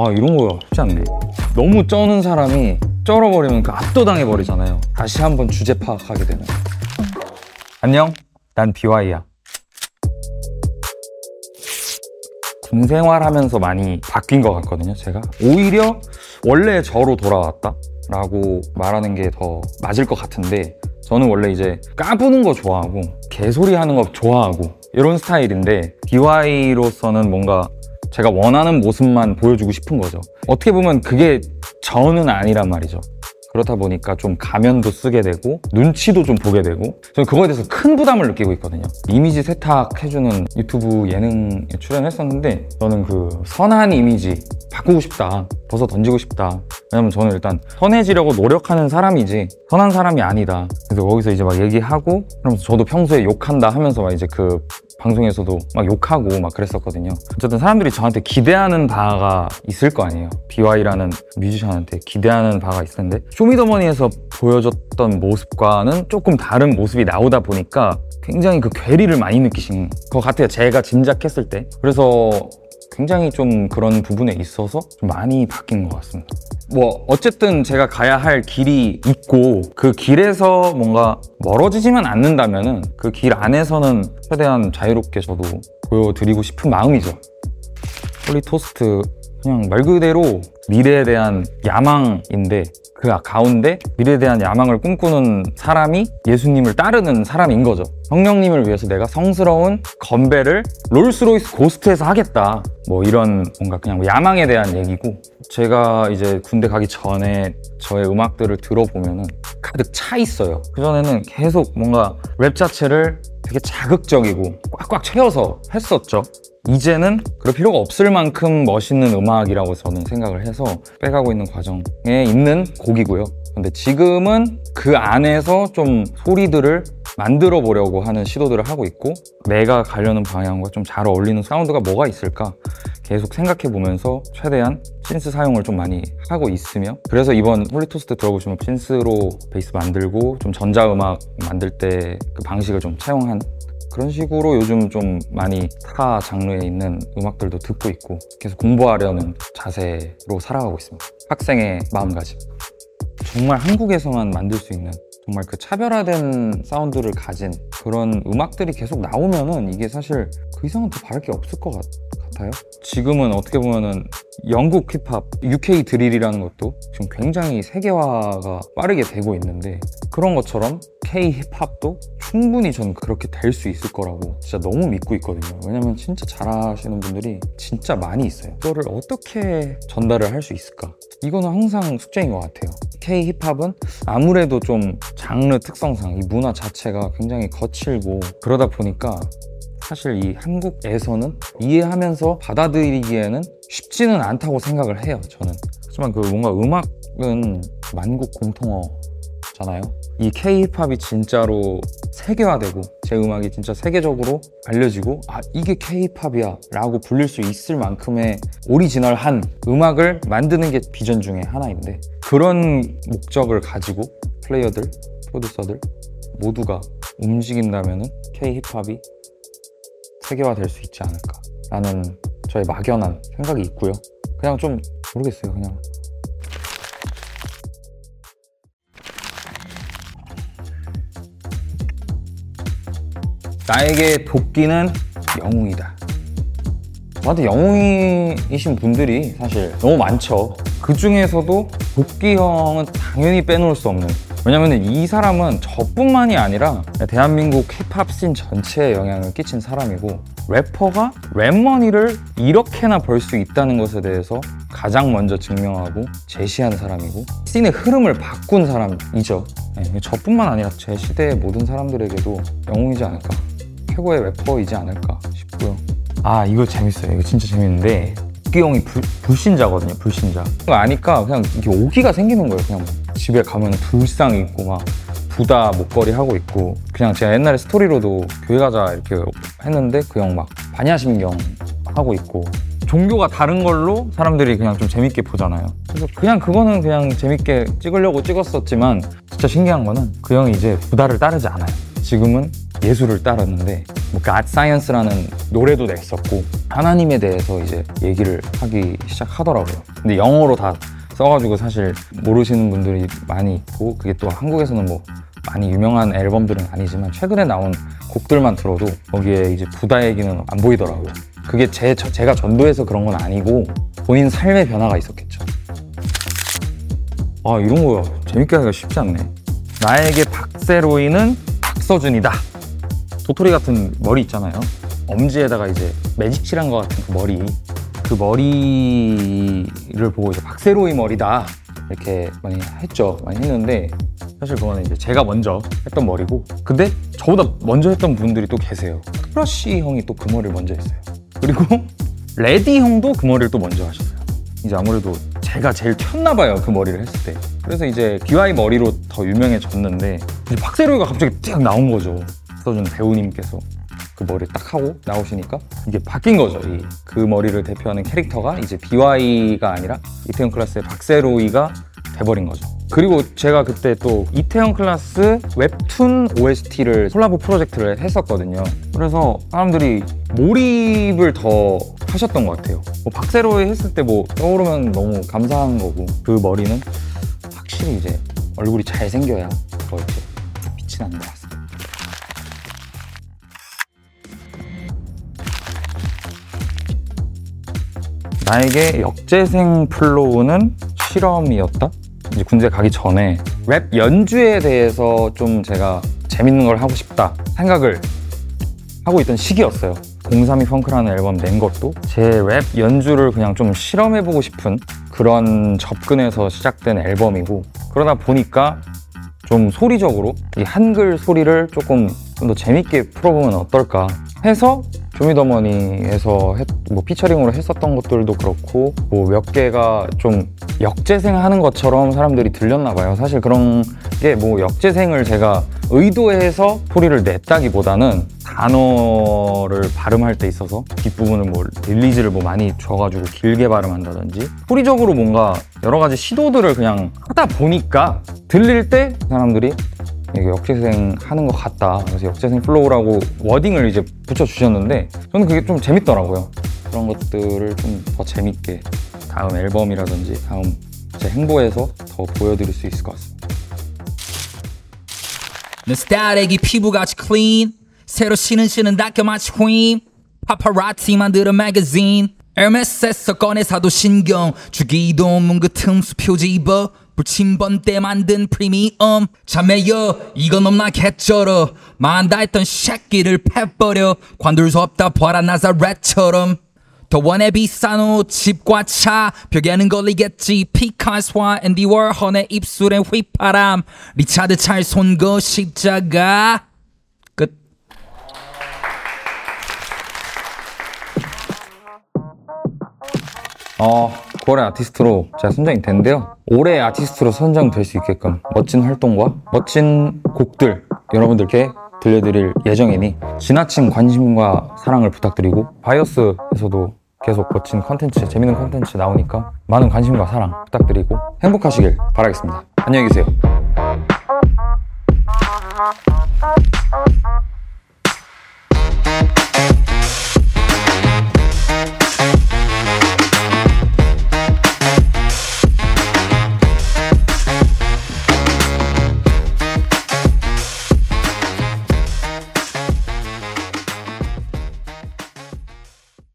아 이런 거 쉽지 않네. 너무 쩌는 사람이 쩔어버리면 그 압도당해 버리잖아요. 다시 한번 주제 파악하게 되는. 안녕. 난 BY야. 군 생활하면서 많이 바뀐 것 같거든요 제가. 오히려 원래 저로 돌아왔다 라고 말하는 게 더 맞을 것 같은데 저는 원래 이제 까부는 거 좋아하고 개소리 하는 거 좋아하고 이런 스타일인데 DY로서는 뭔가 제가 원하는 모습만 보여주고 싶은 거죠. 어떻게 보면 그게 저는 아니란 말이죠. 그렇다 보니까 좀 가면도 쓰게 되고 눈치도 좀 보게 되고 저는 그거에 대해서 큰 부담을 느끼고 있거든요. 이미지 세탁해주는 유튜브 예능에 출연했었는데 저는 그 선한 이미지 바꾸고 싶다. 벗어 던지고 싶다. 왜냐면 저는 일단 선해지려고 노력하는 사람이지 선한 사람이 아니다. 그래서 거기서 이제 막 얘기하고 그러면서 저도 평소에 욕한다 하면서 막 이제 그 방송에서도 막 욕하고 막 그랬었거든요. 어쨌든 사람들이 저한테 기대하는 바가 있을 거 아니에요. BY라는 뮤지션한테 기대하는 바가 있을 텐데 쇼미더머니에서 보여줬던 모습과는 조금 다른 모습이 나오다 보니까 굉장히 그 괴리를 많이 느끼신 것 같아요. 제가 짐작했을 때. 그래서 굉장히 좀 그런 부분에 있어서 좀 많이 바뀐 것 같습니다. 뭐 어쨌든 제가 가야 할 길이 있고 그 길에서 뭔가 멀어지지만 않는다면은 그 길 안에서는 최대한 자유롭게 저도 보여드리고 싶은 마음이죠. Holy Toast 그냥 말 그대로 미래에 대한 야망인데 그 가운데 미래에 대한 야망을 꿈꾸는 사람이 예수님을 따르는 사람인 거죠. 성령님을 위해서 내가 성스러운 건배를 롤스로이스 고스트에서 하겠다. 뭐 이런 뭔가 그냥 야망에 대한 얘기고 제가 이제 군대 가기 전에 저의 음악들을 들어보면은 가득 차 있어요. 그전에는 계속 뭔가 랩 자체를 되게 자극적이고 꽉꽉 채워서 했었죠. 이제는 그럴 필요가 없을 만큼 멋있는 음악이라고 저는 생각을 해서 빼가고 있는 과정에 있는 곡이고요. 근데 지금은 그 안에서 좀 소리들을 만들어 보려고 하는 시도들을 하고 있고 내가 가려는 방향과 좀 잘 어울리는 사운드가 뭐가 있을까 계속 생각해 보면서 최대한 synth 사용을 좀 많이 하고 있으며 그래서 이번 Holy Toast 들어보시면 synth로 베이스 만들고 좀 전자음악 만들 때 그 방식을 좀 차용한 그런 식으로 요즘 좀 많이 타 장르에 있는 음악들도 듣고 있고 계속 공부하려는 자세로 살아가고 있습니다. 학생의 마음가짐. 정말 한국에서만 만들 수 있는 정말 그 차별화된 사운드를 가진 그런 음악들이 계속 나오면은 이게 사실 그 이상은 더 바랄 게 없을 것 같, 같아요. 지금은 어떻게 보면은 영국 힙합, UK 드릴이라는 것도 지금 굉장히 세계화가 빠르게 되고 있는데 그런 것처럼 K 힙합도 충분히 전 그렇게 될 수 있을 거라고 진짜 너무 믿고 있거든요. 왜냐면 진짜 잘하시는 분들이 진짜 많이 있어요. 그거를 어떻게 전달을 할 수 있을까? 이거는 항상 숙제인 것 같아요. K 힙합은 아무래도 좀 장르 특성상 이 문화 자체가 굉장히 거칠고 그러다 보니까 사실 이 한국에서는 이해하면서 받아들이기에는 쉽지는 않다고 생각을 해요, 저는. 하지만 그 뭔가 음악은 만국 공통어잖아요. 이 K-힙합이 진짜로 세계화되고 제 음악이 진짜 세계적으로 알려지고 아 이게 K-힙합이야 라고 불릴 수 있을 만큼의 오리지널한 음악을 만드는 게 비전 중에 하나인데 그런 목적을 가지고 플레이어들, 프로듀서들 모두가 움직인다면 K-힙합이 세계화될 수 있지 않을까 라는 저의 막연한 생각이 있고요 그냥 좀 모르겠어요 그냥 나에게 도끼는 영웅이다. 저한테 영웅이신 분들이 사실 너무 많죠. 그 중에서도 도끼 형은 당연히 빼놓을 수 없는. 왜냐면 이 사람은 저뿐만이 아니라 대한민국 힙합 씬 전체에 영향을 끼친 사람이고 래퍼가 랩머니를 이렇게나 벌 수 있다는 것에 대해서 가장 먼저 증명하고 제시한 사람이고 씬의 흐름을 바꾼 사람이죠. 네, 저뿐만 아니라 제 시대의 모든 사람들에게도 영웅이지 않을까. 최고의 래퍼이지 않을까 싶고요. 아 이거 재밌어요. 이거 진짜 재밌는데 도끼 형이 불, 불신자거든요. 불신자. 그거 아니까 그냥 이렇게 오기가 생기는 거예요. 그냥 집에 가면 불상 있고 막 부다 목걸이 하고 있고 그냥 제가 옛날에 스토리로도 교회 가자 이렇게 했는데 그 형 막 반야신경 하고 있고 종교가 다른 걸로 사람들이 그냥 좀 재밌게 보잖아요. 그래서 그냥 그거는 그냥 재밌게 찍으려고 찍었었지만 진짜 신기한 거는 그 형이 이제 부다를 따르지 않아요. 지금은 예술을 따르는데 뭐 God Science라는 노래도 냈었고 하나님에 대해서 이제 얘기를 하기 시작하더라고요. 근데 영어로 다 써가지고 사실 모르시는 분들이 많이 있고 그게 또 한국에서는 뭐 많이 유명한 앨범들은 아니지만 최근에 나온 곡들만 들어도 거기에 이제 부다 얘기는 안 보이더라고요. 그게 제, 저- 제가 전도해서 그런 건 아니고 본인 삶의 변화가 있었겠죠. 아 이런 거 재밌게 하기가 쉽지 않네. 나에게 박세로이는 박서준이다. 도토리 같은 머리 있잖아요. 엄지에다가 이제 매직 칠한 것 같은 그 머리. 그 머리를 보고 이제 박세로이 머리다. 이렇게 많이 했죠. 많이 했는데 사실 그거는 이제 제가 먼저 했던 머리고. 근데 저보다 먼저 했던 분들이 또 계세요. 크러쉬 형이 또 그 머리를 먼저 했어요. 그리고 레디 형도 그 머리를 또 먼저 하셨어요. 이제 아무래도 제가 제일 튀었나 봐요 그 머리를 했을 때 그래서 이제 비와이 머리로 더 유명해졌는데 이제 박세로이가 갑자기 딱 나온 거죠 서준 배우님께서 그 머리 딱 하고 나오시니까 이게 바뀐 거죠 이 그 머리를 대표하는 캐릭터가 이제 비와이가 아니라 이태원 클라스의 박세로이가 돼버린 거죠 그리고 제가 그때 또 이태원 클라스 웹툰 OST를 콜라보 프로젝트를 했었거든요. 그래서 사람들이 몰입을 더 하셨던 것 같아요. 뭐 박세로이 했을 때 뭐 떠오르면 너무 감사한 거고 그 머리는 확실히 이제 얼굴이 잘 생겨야 더 이렇게 같습니다. 나에게 역재생 flow는 실험이었다? 이제 군대 가기 전에 랩 연주에 대해서 좀 제가 재밌는 걸 하고 싶다 생각을 하고 있던 시기였어요. 032 Funk라는 앨범 낸 것도 제 랩 연주를 그냥 좀 실험해보고 싶은 그런 접근에서 시작된 앨범이고 그러다 보니까 좀 소리적으로 이 한글 소리를 조금 좀 더 재밌게 풀어보면 어떨까 해서 조미더머니에서 했- 뭐 피처링으로 했었던 것들도 그렇고 뭐 몇 개가 좀 역재생하는 것처럼 사람들이 들렸나 봐요. 사실 그런 게 뭐 역재생을 제가 의도해서 소리를 냈다기보다는 단어를 발음할 때 있어서 뒷부분을 뭐 릴리즈를 뭐 많이 줘가지고 길게 발음한다든지 소리적으로 뭔가 여러 가지 시도들을 그냥 하다 보니까 들릴 때 사람들이 이게 역재생 하는 것 같다. 그래서 역재생 플로우라고 워딩을 이제 붙여주셨는데 저는 그게 좀 재밌더라고요. 그런 것들을 좀 더 재밌게 다음 앨범이라든지 다음 제 행보에서 더 보여드릴 수 있을 것 같습니다. 내 스타일에게 피부같이 clean 새로 신은 신은 닦여 마치 휘임. 파파라치 만들어 매거진 에르메스에서 꺼내 사도 신경. 주기도 없는 그 틈수 표지 입어. 불침번 때 만든 프리미엄. 자매여 이건 없나 개쩔어. 만다 했던 새끼를 패버려. 관둘 수 없다 봐라 나사렛처럼. 더 원해 비싼 옷 집과 차. 벽에는 걸리겠지. 피카소와 앤디 워홀의 입술엔 휘파람. 리차드 찰 손거 십자가 어, 9월의 아티스트로 제가 선정이 된데요. 올해의 아티스트로 선정될 수 있게끔 멋진 활동과 멋진 곡들 여러분들께 들려드릴 예정이니 지나친 관심과 사랑을 부탁드리고 바이오스에서도 계속 멋진 컨텐츠, 재밌는 컨텐츠 나오니까 많은 관심과 사랑 부탁드리고 행복하시길 바라겠습니다. 안녕히 계세요.